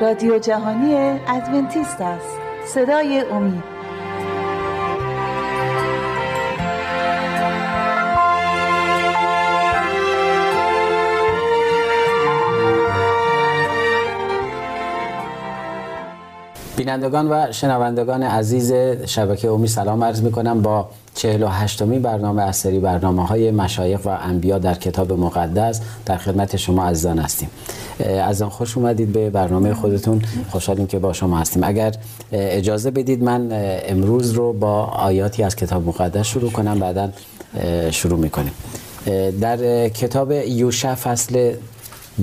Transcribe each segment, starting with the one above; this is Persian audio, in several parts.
رادیو جهانی ادونتیست است. صدای امید. بینندگان و شنوندگان عزیز شبکه امی سلام عرض می کنم با 48 می برنامه از سری برنامه های مشایخ و انبیا در کتاب مقدس در خدمت شما عزیزان هستیم. از آن خوش اومدید به برنامه خودتون. خوشحالیم که با شما هستیم. اگر اجازه بدید من امروز رو با آیاتی از کتاب مقدس شروع کنم بعدا شروع می‌کنیم. در کتاب یوشع فصل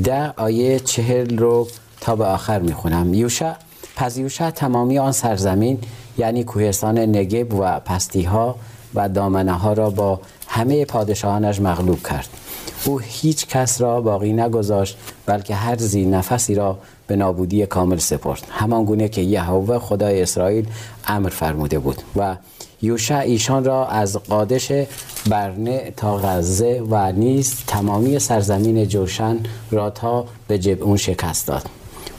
ده آیه چهل رو تا به آخر می‌خونم. یوشع پس یوشع تمامی آن سرزمین یعنی کوهستان نگب و پستی ها و دامنه ها را با همه پادشاهانش مغلوب کرد. او هیچ کس را باقی نگذاشت بلکه هر زی نفسی را به نابودی کامل سپرد. همان گونه که یهوه خدای اسرائیل امر فرموده بود و یوشع ایشان را از قادش برنه تا غزه و نیز تمامی سرزمین جوشن را تا به جبعون شکست داد.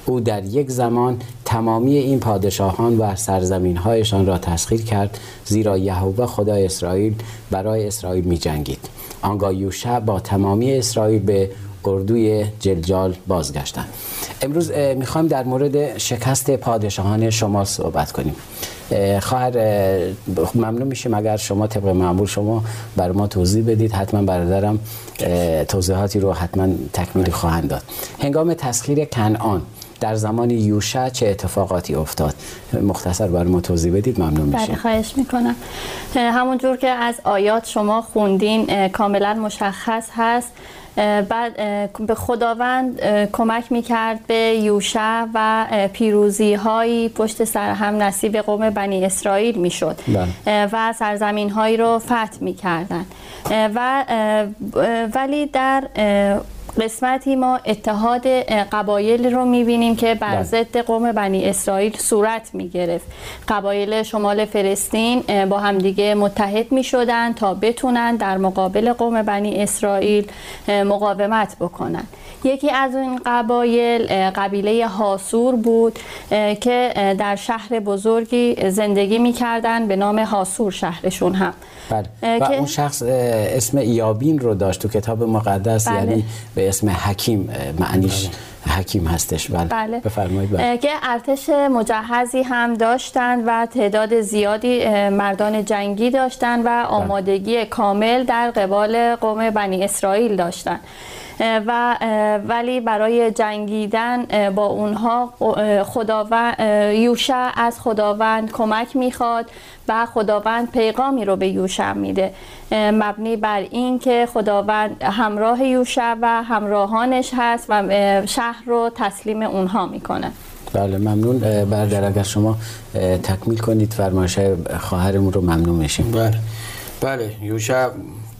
او در یک زمان تمامی این پادشاهان و سرزمین هایشان را تسخیر کرد زیرا یهوه خدای اسرائیل برای اسرائیل می جنگید آنگاه یوشع با تمامی اسرائیل به اردوی جلجال بازگشتند. امروز می‌خوایم در مورد شکست پادشاهان شما صحبت کنیم. خواهر ممنون میشیم اگر شما طبق معمول شما بر ما توضیح بدید. حتما برادرم توضیحاتی رو حتما تکمیلی خواهند داد. هنگام تسخیر کنعان در زمان یوشع چه اتفاقاتی افتاد؟ مختصر بر ما توضیح بدید ممنون میشم بله خواهش می‌کنم. همونجور که از آیات شما خوندین کاملا مشخص هست. بعد به خداوند کمک می‌کرد به یوشع و پیروزی هایی پشت سر هم نصیب قوم بنی اسرائیل می‌شد. بله. و سرزمین هایی رو فتح می‌کردن و ولی در قسمتی ما اتحاد قبایل رو می‌بینیم که بر بله. ضد قوم بنی اسرائیل صورت می‌گرفت قبایل شمال فلسطین با همدیگه متحد می‌شدن تا بتونن در مقابل قوم بنی اسرائیل مقاومت بکنن یکی از این قبایل قبیله هاسور بود که در شهر بزرگی زندگی می‌کردن به نام هاسور شهرشون هم بله. و اون شخص اسم یابین رو داشت تو کتاب مقدس بله. یعنی به اسم حکیم معنیش بله. حکیم هستش بله, بله. بفرمایید بله. که ارتش مجهزی هم داشتند و تعداد زیادی مردان جنگی داشتند و بله. آمادگی کامل در قبال قوم بنی اسرائیل داشتند و ولی برای جنگیدن با اونها خداوند یوشع از خداوند کمک می‌خواد و خداوند پیغامی رو به یوشع میده. مبنی بر این که خداوند همراه یوشع و همراهانش هست و شهر رو تسلیم اونها می‌کنه. بله ممنون. برادر اگر شما تکمیل کنید فرمایش خواهرمون رو ممنون میشیم. بله. بله یوشع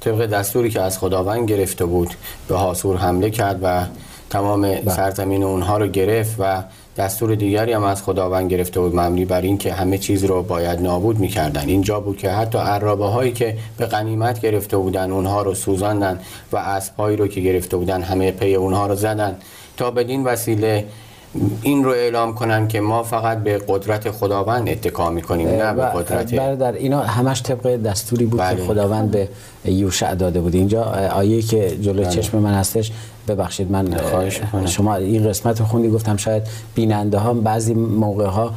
طبق دستوری که از خداوند گرفته بود به حاسور حمله کرد و تمام بله. سرزمین اونها رو گرفت و دستور دیگری هم از خداوند گرفته بود مبنی بر این که همه چیز رو باید نابود می‌کردن اینجا بود که حتی عرابه هایی که به غنیمت گرفته بودن اونها رو سوزاندن و اسبهایی رو که گرفته بودن همه پی اونها رو زدن تا بدین وسیله این رو اعلام کنن که ما فقط به قدرت خداوند اتکا می‌کنیم نه به قدرت برادر اینا همش طبق دستوری بود بله. که خداوند به یوشع داده بود اینجا آیه که جلوی بله. چشم من هستش ببخشید من خواهش شما این قسمت رو خوندی گفتم شاید بیننده ها بعضی موقع ها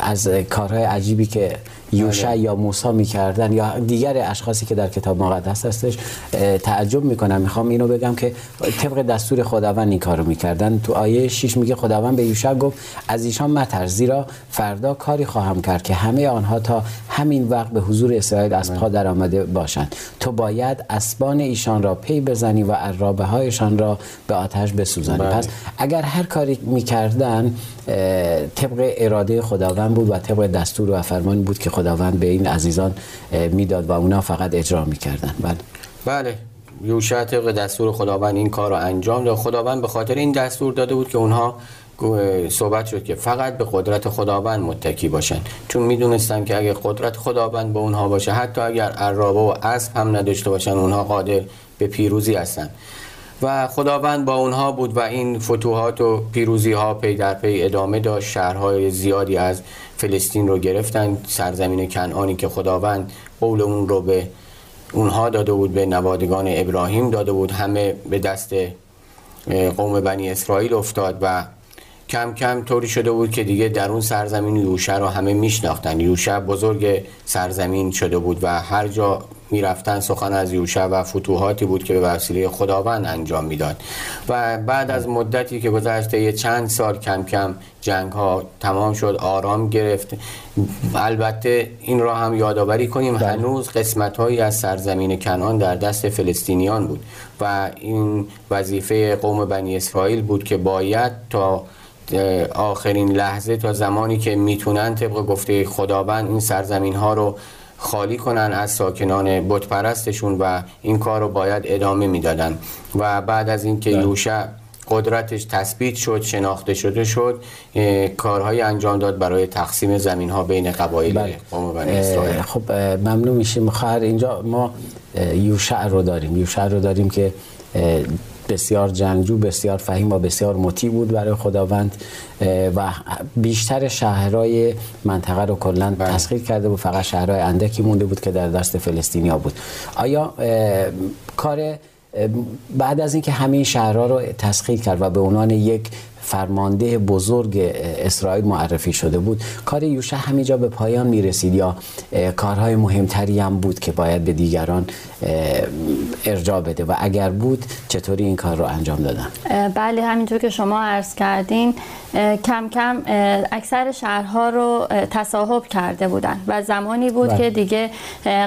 از کارهای عجیبی که یوشع بله. یا موسی می‌کردن یا دیگر اشخاصی که در کتاب مقدس هستش تعجب می‌کنم. می‌خوام اینو بگم که طبق دستور خداوند این کارو می‌کردن. تو آیه 6 میگه خداوند به یوشع گفت از ایشان مترس زیرا فردا کاری خواهم کرد که همه آنها تا همین وقت به حضور اسرائیل از پا در آمده باشند. تو باید اسبان ایشان را پی بزنی و عرابه هایشان را به آتش بسوزانی. بله. پس اگر هر کاری می‌کردن طبق اراده خداوند بود و طبق دستور و فرمان بود که خداوند به این عزیزان می‌داد و اونا فقط اجرا می‌کردن. بله. بله. یوشع طبق دستور خداوند این کار رو انجام داد. خداوند به خاطر این دستور داده بود که اونها صحبت شد که فقط به قدرت خداوند متکی باشن چون می‌دونستن که اگر قدرت خداوند به اونها باشه حتی اگر عرابه و اسب هم نداشته باشن اونها قادر به پیروزی هستن. و خداوند با اونها بود و این فتوحات و پیروزی ها پی در پی ادامه داشت. شهرهای زیادی از فلسطین رو گرفتن سرزمین کنعانی که خداوند قول اون رو به اونها داده بود به نوادگان ابراهیم داده بود همه به دست قوم بنی اسرائیل افتاد و کم کم طوری شده بود که دیگه در اون سرزمین یوشع رو همه میشناختن. یوشع بزرگ سرزمین شده بود و هر جا می‌رفتن سخن از یوشع و فتوحاتی بود که به وسیله خداوند انجام می‌داد و بعد از مدتی که گذشته یه چند سال کم کم جنگ ها تمام شد آرام گرفت البته این را هم یادآوری کنیم بله. هنوز قسمت هایی از سرزمین کنان در دست فلسطینیان بود و این وظیفه قوم بنی اسرائیل بود که باید تا آخرین لحظه تا زمانی که می‌تونن طبق گفته خداوند این سرزمین ها رو خالی کنن از ساکنان بت پرستشون و این کار رو باید ادامه می‌دادن و بعد از اینکه بله. یوشع قدرتش تثبیت شد شناخته شده شد کارهای انجام داد برای تقسیم زمین ها بین قبایل بله. قوم بنی اسرائیل خب ممنون میشیم خواهر اینجا ما یوشع رو داریم یوشع رو داریم که بسیار جنگجو بسیار فهیم و بسیار مطیع بود برای خداوند و بیشتر شهرهای منطقه رو کلا بله. تسخیر کرده بود فقط شهرهای اندکی مونده بود که در دست فلسطینیا بود آیا کار بعد از اینکه همین شهرها رو تسخیر کرد و به عنوان یک فرمانده بزرگ اسرائیل معرفی شده بود. کار یوشع همینجا به پایان می رسید یا کارهای مهمتری هم بود که باید به دیگران ارجاع بده و اگر بود چطوری این کار رو انجام دادن؟ بله همینطور که شما عرض کردین کم کم اکثر شهرها رو تصاحب کرده بودن و زمانی بود بله. که دیگه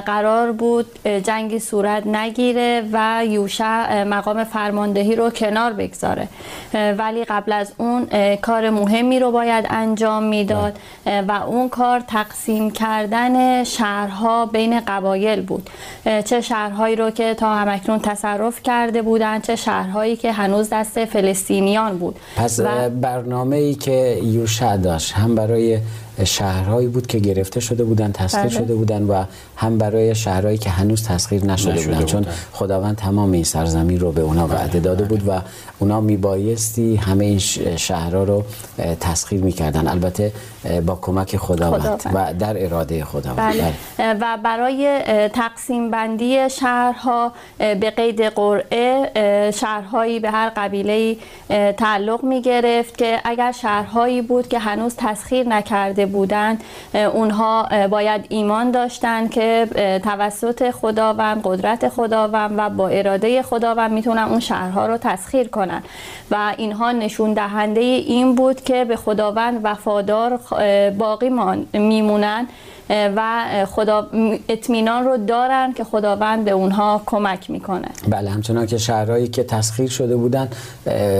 قرار بود جنگی صورت نگیره و یوشع مقام فرماندهی رو کنار بگذاره. ولی قبل از اون کار مهمی رو باید انجام می‌داد بله. و اون کار تقسیم کردن شهرها بین قبایل بود چه شهرهایی رو که تا همکنون تصرف کرده بودن چه شهرهایی که هنوز دست فلسطینیان بود پس و برنامه ای که یوشع داشت هم برای شهرهایی بود که گرفته شده بودن تسخیر بله. شده بودن و هم برای شهرهایی که هنوز تسخیر نشده, نشده بودن چون خداوند تمام این سرزمین رو به اونا بله، وعده داده بود و اونا میبایستی همه این شهرها رو تسخیر می‌کردن البته با کمک خداوند, و در اراده خداوند بله. بله. و برای تقسیم بندی شهرها به قید قرعه شهرهایی به هر قبیله تعلق می گرفت که اگر شهرهایی بود که هنوز تسخیر نکرده بودند اونها باید ایمان داشتند که توسط خداوند قدرت خداوند و با اراده خداوند می‌تونن اون شهرها رو تسخیر کنن. و اینها نشون دهنده این بود که به خداوند وفادار باقی میمونن. و خدا اطمینان رو دارن که خداوند به اونها کمک می‌کنه بله همچنان که شهرهایی که تسخیر شده بودن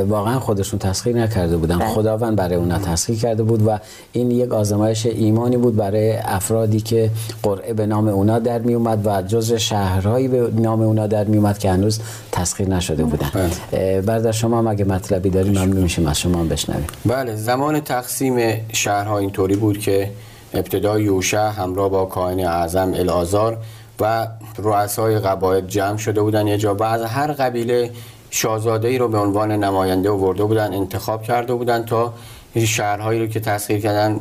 واقعا خودشون تسخیر نکرده بودن بله. خداوند برای اونها تسخیر کرده بود و این یک آزمایش ایمانی بود برای افرادی که قرعه به نام اونا در می اومد و جز شهرهایی به نام اونا در می اومد که هنوز تسخیر نشده بودن بله. بعد شما هم اگه مطلبی داریم ممنون میشیم از شما بشنویم بله زمان تقسیم شهرها اینطوری بود که ابتدا یوشع همراه با کاهن اعظم الازار و رؤسای قبایل جمع شده بودن یه جا و از هر قبیله شاهزاده ای رو به عنوان نماینده ورده بودن انتخاب کرده بودن تا شهرهایی رو که تسخیر کردن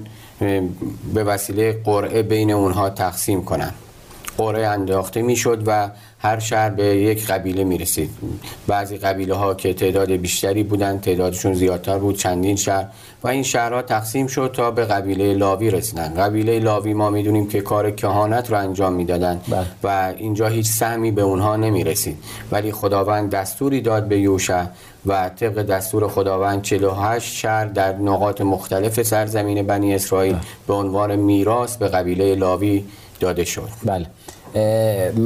به وسیله قرعه بین اونها تقسیم کنن. قرعه انداخته می‌شد و هر شهر به یک قبیله می رسید بعضی قبیله ها که تعداد بیشتری بودن تعدادشون زیادتر بود چندین شهر. و این شهرها تقسیم شد تا به قبیله لاوی رسیدن. قبیله لاوی ما می‌دونیم که کار کهانت رو انجام می‌دادن بله. و اینجا هیچ سهمی به اونها نمی رسید ولی خداوند دستوری داد به یوشع و طبق دستور خداوند 48 شهر در نقاط مختلف سرزمین بنی اسرائیل بله. به عنوان میراث به قبیله لاوی داده شد. بله.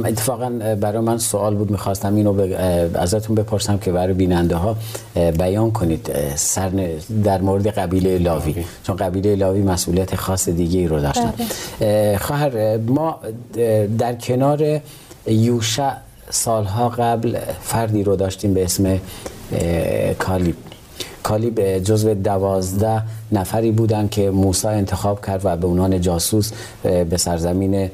اتفاقا برای من سوال بود می‌خواستم اینو ازتون بپرسم که برای بیننده ها بیان کنید سر در مورد قبیله لاوی. چون قبیله لاوی مسئولیت خاص دیگه ای رو داشتن. بله. خواهر ما در کنار یوشع سالها قبل فردی رو داشتیم به اسم کالیب. کالیب جزو دوازده نفری بودن که موسی انتخاب کرد و به عنوان جاسوس به سرزمین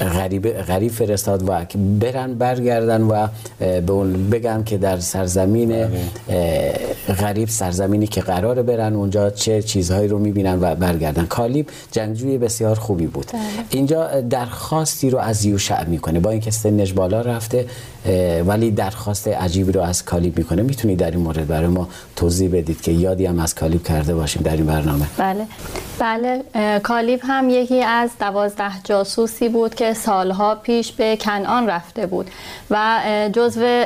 غریب غریب فرستاد و برن برگردن و به اون بگن که در سرزمین غریب سرزمینی که قرار برن اونجا چه چیزهایی رو می‌بینن و برگردن. کالیب جنگجوی بسیار خوبی بود. بله. اینجا درخواستی رو از یوشع می‌کنه. با اینکه سنش بالا رفته ولی درخواست عجیبی رو از کالیب می‌کنه. می‌تونید در این مورد برای ما توضیح بدید که یادی هم از کالیب کرده باشیم در این برنامه. بله. بله کالیب هم یکی از دوازده جاسوسی بود که سالها پیش به کنعان رفته بود و جزو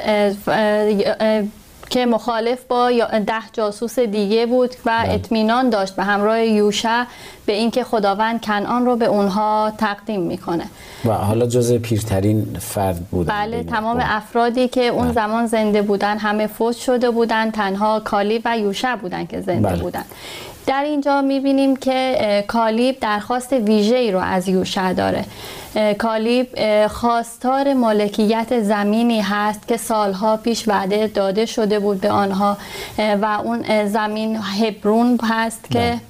که مخالف با ده جاسوس دیگه بود و بله. اطمینان داشت به همراه یوشع به اینکه خداوند کنعان رو به اونها تقدیم می‌کنه و حالا جز پیرترین فرد بود بله تمام افرادی که اون بله. زمان زنده بودن همه فوت شده بودن تنها کالی و یوشع بودن که زنده بله. بودن در اینجا می‌بینیم که کالیب درخواست ویژه‌ای رو از یوشع داره کالیب خواستار مالکیت زمینی هست که سالها پیش وعده داده شده بود به آنها و اون زمین هبرون هست که بله.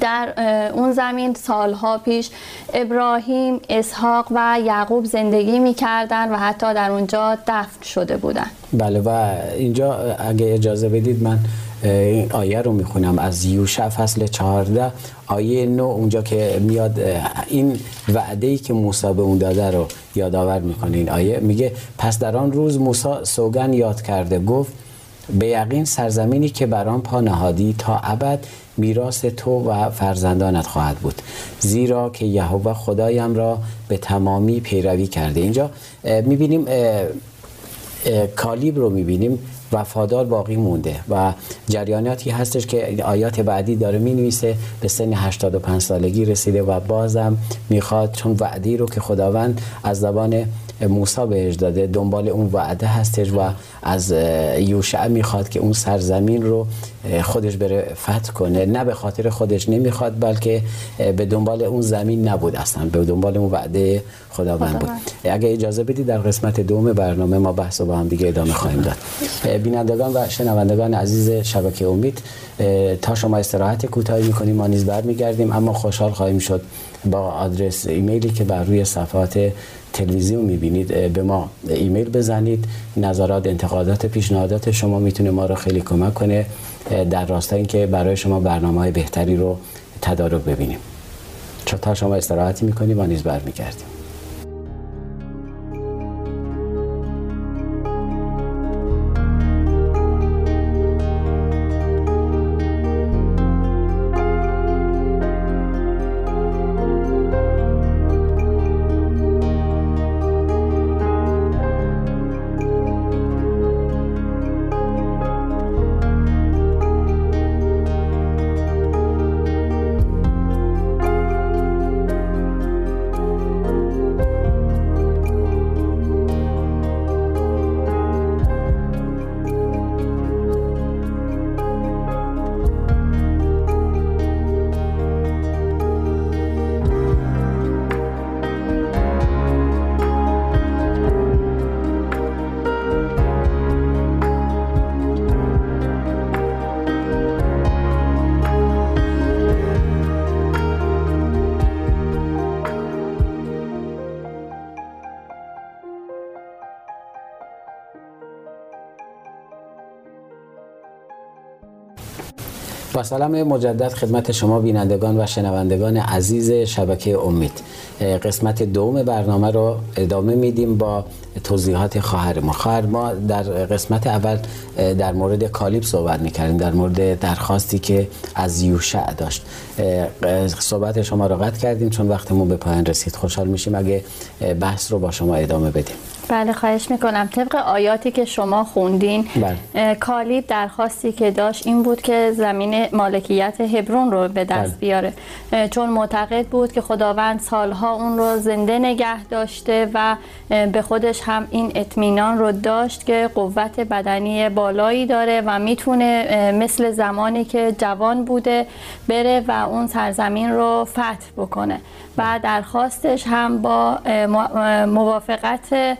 در اون زمین سالها پیش ابراهیم، اسحاق و یعقوب زندگی می‌کردن و حتی در اونجا دفن شده بودن. بله و اینجا اگه اجازه بدید من این آیه رو می‌خونم از یوشع فصل 14 آیه 9 اونجا که میاد این وعده ای که موسی به اون داده رو یادآور می‌کنه این آیه. میگه پس در آن روز موسی سوگن یاد کرده گفت به یقین سرزمینی که بران پا نهادی تا ابد میراث تو و فرزندانت خواهد بود. زیرا که یهوه خدایم را به تمامی پیروی کرده. اینجا می‌بینیم کالیب رو می‌بینیم. وفادار باقی مونده و جریاناتی هستش که آیات بعدی داره می نویسه به سن 85 سالگی رسیده و بازم می‌خواد چون وعدی رو که خداوند از زبان موسی بهش داده دنبال اون وعده هستش و از یوشع می‌خواد که اون سرزمین رو خودش بره فتح کنه. نه به خاطر خودش نمی‌خواد بلکه به دنبال اون زمین نبود اصلا. به دنبال اون وعده خداوند بود. اگه اجازه بدید در قسمت دوم برنامه ما بحث با هم دیگه ادامه خواهیم داد. بینندگان و شنوندگان عزیز شبکه امید تا شما استراحت کوتاهی می‌کنیم ما نیز برمیگردیم اما خوشحال خواهیم شد با آدرس ایمیلی که بر روی صفحات تلویزیون می‌بینید. به ما ایمیل بزنید. نظرات انتقادات پیشنهادات شما می‌تونه ما رو خیلی کمک کنه. در راستای اینکه برای شما برنامه های بهتری رو تدارک ببینیم. تا شما استراحتی می‌کنیم ما نیز برمیگردیم. با سلام مجدد خدمت شما بینندگان و شنوندگان عزیز شبکه امید. قسمت دوم برنامه رو ادامه میدیم با توضیحات خواهر ما. خواهر ما در قسمت اول در مورد کالیب صحبت می‌کردیم در مورد درخواستی که از یوشع داشت. صحبت شما رو قطع کردیم چون وقتمون به پایان رسید. خوشحال میشیم اگه بحث رو با شما ادامه بدیم. بله خواهش می‌کنم طبق آیاتی که شما خوندین بله. کالیب درخواستی که داشت این بود که زمین مالکیت هبرون رو به دست بله. بیاره چون معتقد بود که خداوند سالها اون رو زنده نگه داشته و به خودش هم این اطمینان رو داشت که قوت بدنی بالایی داره و می‌تونه مثل زمانی که جوان بوده بره و اون سرزمین رو فتح بکنه و درخواستش هم با موافقت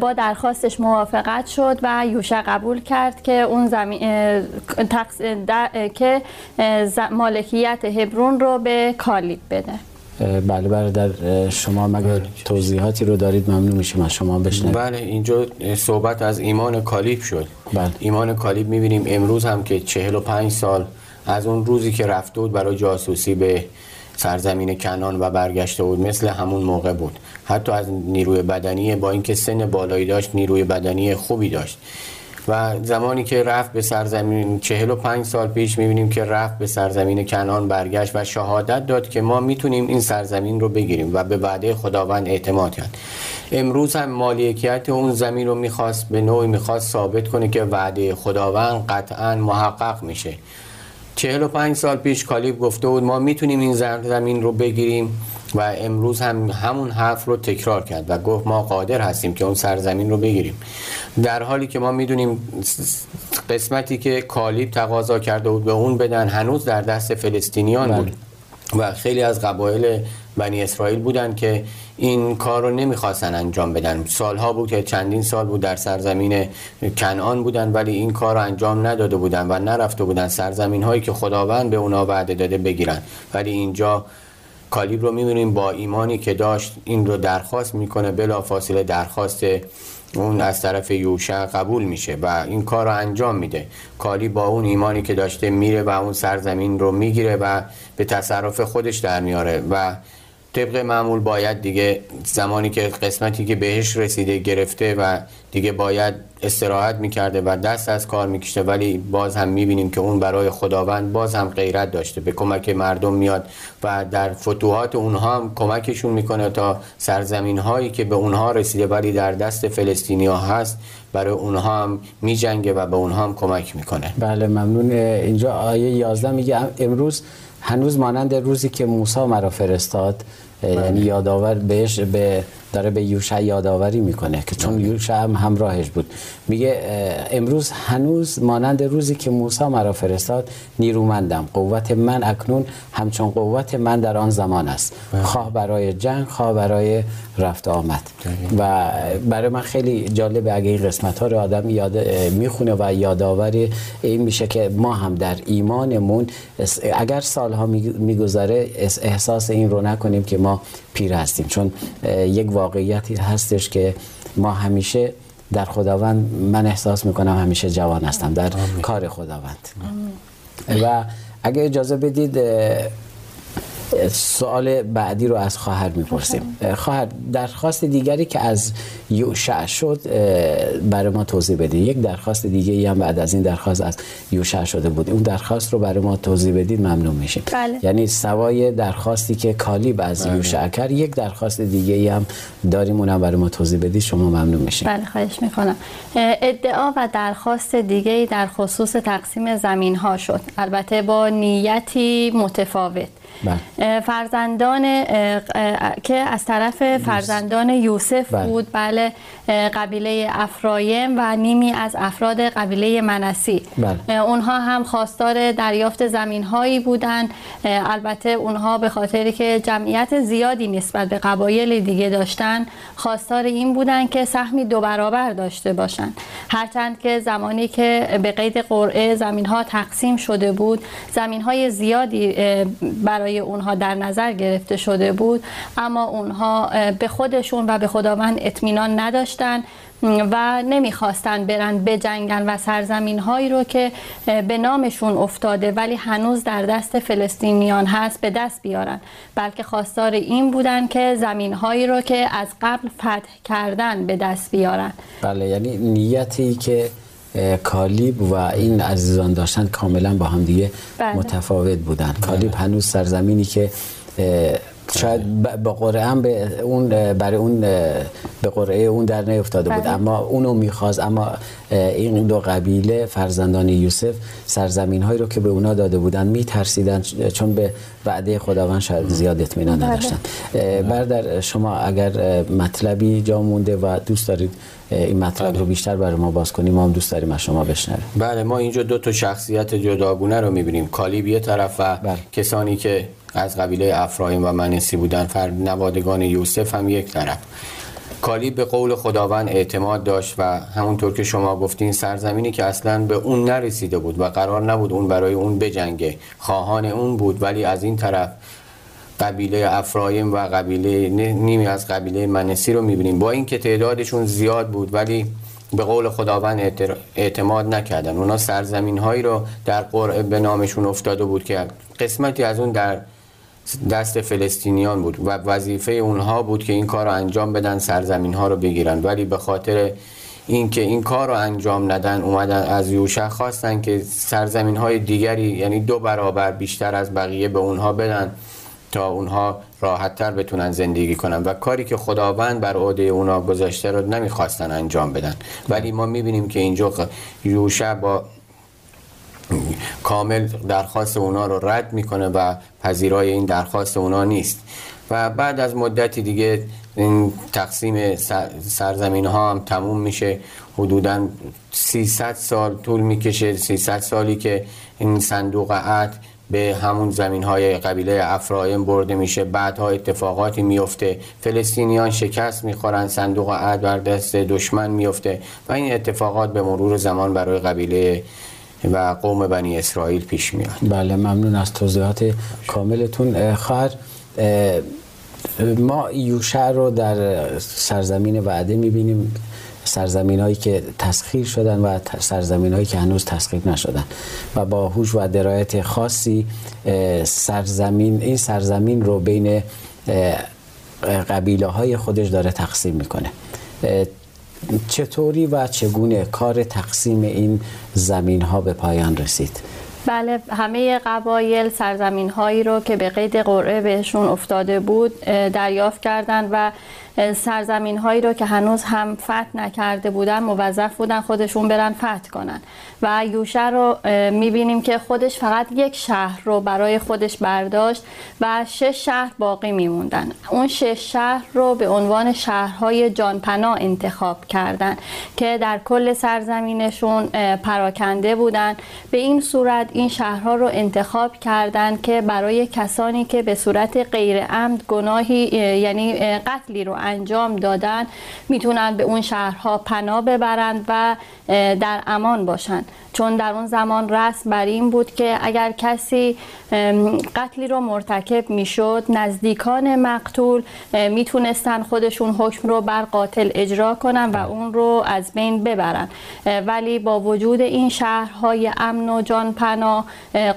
با درخواستش موافقت شد و یوشع قبول کرد که اون زمین که مالکیت هبرون رو به کالیب بده. بله برادر شما مگر توضیحاتی رو دارید؟ ممنون میشیم از شما. بشنویم بله اینجا صحبت از ایمان کالیب شد. بله. ایمان کالیب می‌بینیم امروز هم که 45 سال از اون روزی که رفته بود برای جاسوسی به سرزمین کنان و برگشته بود مثل همون موقع بود. حتی از نیروی بدنی با اینکه سن بالایی داشت نیروی بدنی خوبی داشت. و زمانی که رفت به سرزمین 45 سال پیش می‌بینیم که رفت به سرزمین کنان برگشت و شهادت داد که ما می‌تونیم این سرزمین رو بگیریم و به وعده خداوند اعتماد کرد. امروز هم مالکیت اون زمین رو می‌خواست به نوعی می‌خواست ثابت کنه که وعده خداوند قطعا محقق میشه. 45 سال پیش کالیب گفته بود ما می‌تونیم این زمین رو بگیریم و امروز هم همون حرف رو تکرار کرد و گفت ما قادر هستیم که اون سرزمین رو بگیریم. در حالی که ما می‌دونیم قسمتی که کالیب تقاضا کرده بود به اون بدن هنوز در دست فلسطینیان بود و خیلی از قبایل بنی اسرائیل بودن که این کار رو نمی‌خواستن انجام بدن. سالها بود که چندین سال بود در سرزمین کنعان بودن ولی این کار رو انجام نداده بودن و نرفته بودن. سرزمین هایی که خداوند به اونا وعده داده بگیرن. ولی اینجا کالیب رو می‌بینیم با ایمانی که داشت این رو درخواست می‌کنه. بلا فاصله درخواست اون از طرف یوشع قبول میشه و این کار رو انجام میده. کالی با اون ایمانی که داشته میره و اون سرزمین رو می‌گیره و به تصرف خودش در میاره و طبق معمول باید دیگه زمانی که قسمتی که بهش رسیده گرفته و دیگه باید استراحت می‌کرده و دست از کار میکشته ولی باز هم می‌بینیم که اون برای خداوند باز هم غیرت داشته. به کمک مردم میاد و در فتوحات اونها هم کمکشون می‌کنه تا سرزمین هایی که به اونها رسیده ولی در دست فلسطینی ها هست برای اونها هم میجنگه و به اونها هم کمک می‌کنه. بله ممنون. اینجا آیه 11 میگه امروز هنوز مانند روزی که موسی مرا فرستاد یعنی یادآور بهش به داره به یوشع یادآوری می‌کنه که چون یوشع هم همراهش بود. میگه امروز هنوز مانند روزی که موسی مرا فرستاد نیرومندم. قوت من اکنون همچون قوت من در آن زمان است. خواه برای جنگ خواه برای رفت آمد. و برای من خیلی جالبه اگه این قسمت ها رو آدم یاد می‌خونه و یادآوری این میشه که ما هم در ایمانمون اگر سالها میگذره احساس این رو نکنیم که ما پیر هستیم. چون یک واقعیتی هستش که ما همیشه در خداوند من احساس می‌کنم همیشه جوان هستم در کار خداوند. و اگه اجازه بدید سوال بعدی رو از خواهر می‌پرسیم. خواهر. درخواست دیگری که از یوشع شد برای ما توضیح بدید یک درخواست دیگه ای هم بعد از این درخواست از یوشع شده بود. اون درخواست رو برای ما توضیح بدید ممنون میشیم. بله. یعنی سوای درخواستی که کالیب از بله. یوشع کرد یک درخواست دیگه ای هم داریم اونم برای ما توضیح بدید شما ممنون میشیم. بله خواهش می‌کنم. ادعا و درخواست دیگه ای در خصوص تقسیم زمین ها شد. البته با نیتی متفاوت. بله. فرزندان که از طرف فرزندان یوسف بله. بود بله قبیله افرایم و نیمی از افراد قبیله منسی بله. اونها هم خواستار دریافت زمین هایی بودند البته اونها به خاطری که جمعیت زیادی نسبت به قبایل دیگه داشتن خواستار این بودن که سهمی دو برابر داشته باشن هرچند که زمانی که به قید قرعه زمین ها تقسیم شده بود زمین های زیادی برای اونها در نظر گرفته شده بود اما اونها به خودشون و به خداوند اطمینان نداشتن و نمی‌خواستن برن بجنگن و سرزمین هایی رو که به نامشون افتاده ولی هنوز در دست فلسطینیان هست به دست بیارن. بلکه خواستار این بودن که زمین هایی رو که از قبل فتح کردن به دست بیارن. بله یعنی نیتی که کالیب و این عزیزان داشتن کاملا با هم دیگه بله. متفاوت بودن کالیب بله. هنوز سرزمینی که شاید به قرعه هم به اون برای اون به قرعه اون در نیفتاده بود. بله. اما اونو می‌خواست. اما این دو قبیله فرزندان یوسف سرزمین هایی رو که به اونا داده بودن میترسیدن. چون به وعده خداوند شاید زیاد اطمینان نداشتن. بردر شما اگر مطلبی جا مونده و دوست دارید این مطلب بله. رو بیشتر برای ما باز کنیم ما هم دوست داریم از شما بشنویم. بله ما اینجا دو تا شخصیت جداگونه رو می‌بینیم. کالیب یه طرف و بله. کسانی که از قبیله افرایم و منسی بودن فر نوادگان یوسف هم یک طرف. کالیب به قول خداوند اعتماد داشت و همونطور که شما گفتین سرزمینی که اصلا به اون نرسیده بود و قرار نبود اون برای اون بجنگه خواهان اون بود ولی از این طرف قبیله افرایم و قبیله نیمی از قبیله منسی رو می‌بینیم. با اینکه تعدادشون زیاد بود ولی به قول خداوند اعتماد نکردن. اونا سرزمین هایی رو در قرعه به نامشون افتاده بود که قسمتی از اون در دست فلسطینیان بود و وظیفه اونها بود که این کار رو انجام بدن سرزمین ها رو بگیرن. ولی به خاطر اینکه این کار رو انجام ندن اومدن از یوشع خواستن که سرزمین های دیگری یعنی دو برابر بیشتر از بقیه به اونها بدن تا اونها راحتتر بتونن زندگی کنن. و کاری که خداوند بر عهده اونا گذاشته رو نمی‌خواستن انجام بدن. ولی ما می‌بینیم که اینجا یوشع با کامل درخواست اونا رو رد می‌کنه و پذیرای این درخواست اونا نیست. و بعد از مدتی دیگه این تقسیم سرزمین ها هم تموم میشه. حدودا 300 سال طول می‌کشه. 300 سالی که این صندوق عهد به همون زمین های قبیله افرایم برده میشه. بعدها اتفاقاتی میفته فلسطینیان شکست می‌خورن صندوق عهد بر دست دشمن میفته و این اتفاقات به مرور زمان برای قبیله و قوم بنی اسرائیل پیش میاد. بله ممنون از توضیحات کاملتون. خواهر ما یوشع رو در سرزمین وعده می‌بینیم. سرزمین هایی که تسخیر شدن و سرزمین هایی که هنوز تسخیر نشدن. و با هوش و درایت خاصی سرزمین این سرزمین رو بین قبیله های خودش داره تقسیم می‌کنه. چطوری و چگونه کار تقسیم این زمین ها به پایان رسید؟ بله همه قبایل سرزمین هایی رو که به قید قرعه بهشون افتاده بود دریافت کردند و سرزمین هایی رو که هنوز هم فتح نکرده بودن موظف بودن خودشون برن فتح کنن. و یوشه رو می‌بینیم که خودش فقط یک شهر رو برای خودش برداشت و شش شهر باقی میموندن. اون شش شهر رو به عنوان شهرهای جانپنا انتخاب کردن که در کل سرزمینشون پراکنده بودن. به این صورت این شهرها رو انتخاب کردند که برای کسانی که به صورت غیر عمد گناهی یعنی قتلی رو انجام دادن می‌تونن به اون شهرها پناه ببرند و در امان باشند. چون در اون زمان رسم بر این بود که اگر کسی قتلی رو مرتکب می‌شد نزدیکان مقتول می‌تونستن خودشون حکم رو بر قاتل اجرا کنن و اون رو از بین ببرن. ولی با وجود این شهرهای امن و جان پناه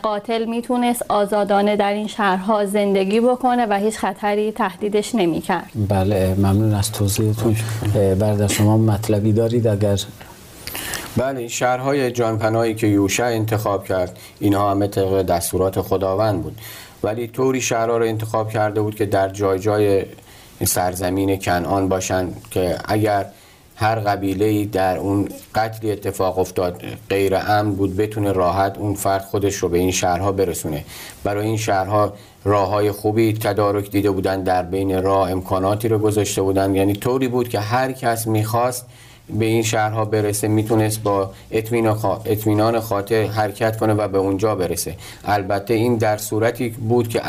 قاتل می‌تونست آزادانه در این شهرها زندگی بکنه و هیچ خطری تهدیدش نمی‌کرد. بله ممنون از توضیحتون. برد شما مطلبی دارید اگر؟ بله شهرهای جانپناهی که یوشع انتخاب کرد اینها همه طبق دستورات خداوند بود. ولی طوری شهرها رو انتخاب کرده بود که در جای جای سرزمین کنعان باشن که اگر هر قبیله در اون قتلی اتفاق افتاد. غیر امن بود بتونه راحت اون فرد خودش رو به این شهرها برسونه. برای این شهرها راه های خوبی تدارک دیده بودن در بین راه امکاناتی رو گذاشته بودن. یعنی طوری بود که هر کس می‌خواست به این شهرها برسه می‌تونست با اطمینان خاطر حرکت کنه و به اونجا برسه. البته این در صورتی بود که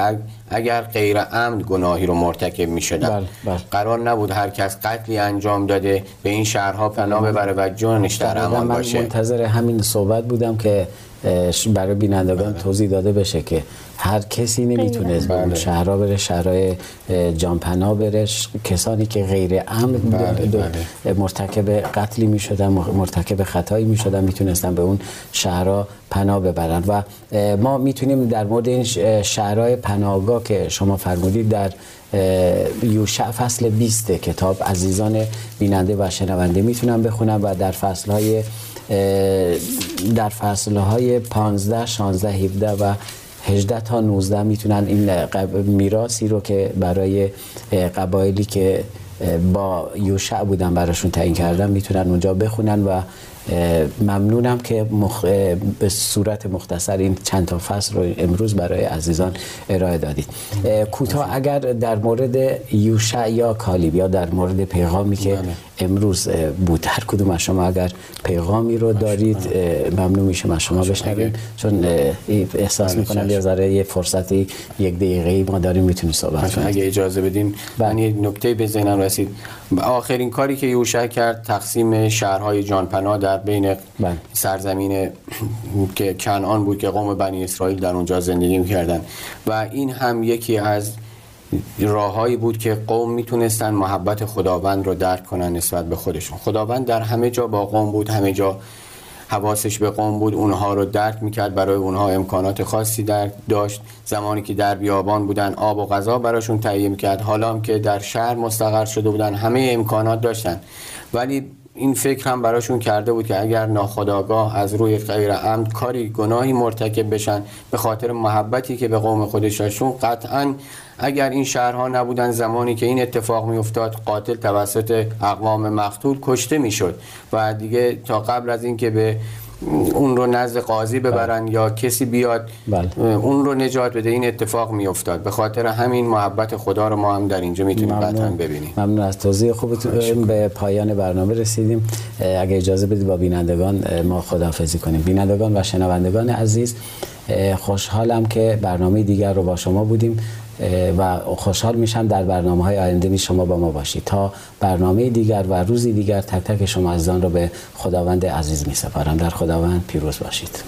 اگر غیر امن گناهی رو مرتکب می‌شدن بله، بله. قرار نبود هر کس قتلی انجام داده به این شهرها پناه ببره و جانش در امان باشه من منتظر همین صحبت بودم که برای بینندگان بله. توضیح داده بشه که هر کسی نمی‌تونه به اون شهرها بره شهرهای جانپنا بره کسانی که غیر امن بله، بله. مرتکب قتلی می‌شدن مرتکب خطایی می‌شدن می‌تونستن به اون شهرها پناه ببرن و ما می‌تونیم در مورد این شهرهای پناهگاه که شما فرمودید در یوشع فصل 20 کتاب عزیزان بیننده و شنونده می‌تونن بخونن و در فصلهای در فصلهای 15 16 17 و 18 تا 19 می‌تونن این میراسی رو که برای قبایلی که با یوشع بودن براشون تعیین کردن می‌تونن اونجا بخونن و ممنونم که مخ... به صورت مختصر این چند تا فصل رو امروز برای عزیزان ارائه دادید. کوتاه اگر در مورد یوشع یا کالیب یا در مورد پیغامی که بله. امروز بود هر کدوم از شما اگر پیغامی رو دارید ممنون میشه از شما بشنویم چون احساس بله، می‌کنم یه ذره یه فرصتی یک دقیقه ما داریم می‌تونیم صحبت کنیم. اگه اجازه بدین بله. من یه نکته به ذهنم رسید. آخرین کاری که یوشع کرد تقسیم شهرهای جانپناه در بین بله. سرزمین که کنعان بود که قوم بنی اسرائیل در اونجا زندگی می‌کردن. و این هم یکی از راههایی بود که قوم می‌تونستن محبت خداوند رو درک کنن نسبت به خودشون. خداوند در همه جا با قوم بود همه جا حواسش به قوم بود اونها رو درک می‌کرد برای اونها امکانات خاصی در داشت. زمانی که در بیابان بودن آب و غذا براشون تهیه می‌کرد. حالا هم که در شهر مستقر شده بودن همه امکانات داشتن. ولی این فکر هم براشون کرده بود که اگر ناخداگاه از روی غیر عمد کاری گناهی مرتکب بشن به خاطر محبتی که به قوم خودش داشتون قطعا اگر این شهرها نبودن زمانی که این اتفاق می افتاد قاتل توسط اقوام مقتول کشته می‌شد. و دیگه تا قبل از اینکه به اون رو نزد قاضی ببرن یا کسی بیاد بله. اون رو نجات بده. این اتفاق می افتاد به خاطر همین محبت خدا رو ما هم در اینجا می‌تونیم قطعا ببینیم. ممنون. از توضیح خوبتون به پایان برنامه رسیدیم. اگه اجازه بدید با بینندگان ما خداحافظی کنیم. بینندگان و شنوندگان عزیز خوشحالم که برنامه دیگر رو با شما بودیم. و خوشحال میشم در برنامه های آینده نیز شما با ما باشید. تا برنامه دیگر و روزی دیگر تک تک شما عزیزان رو به خداوند عزیز می سپارم. در خداوند پیروز باشید.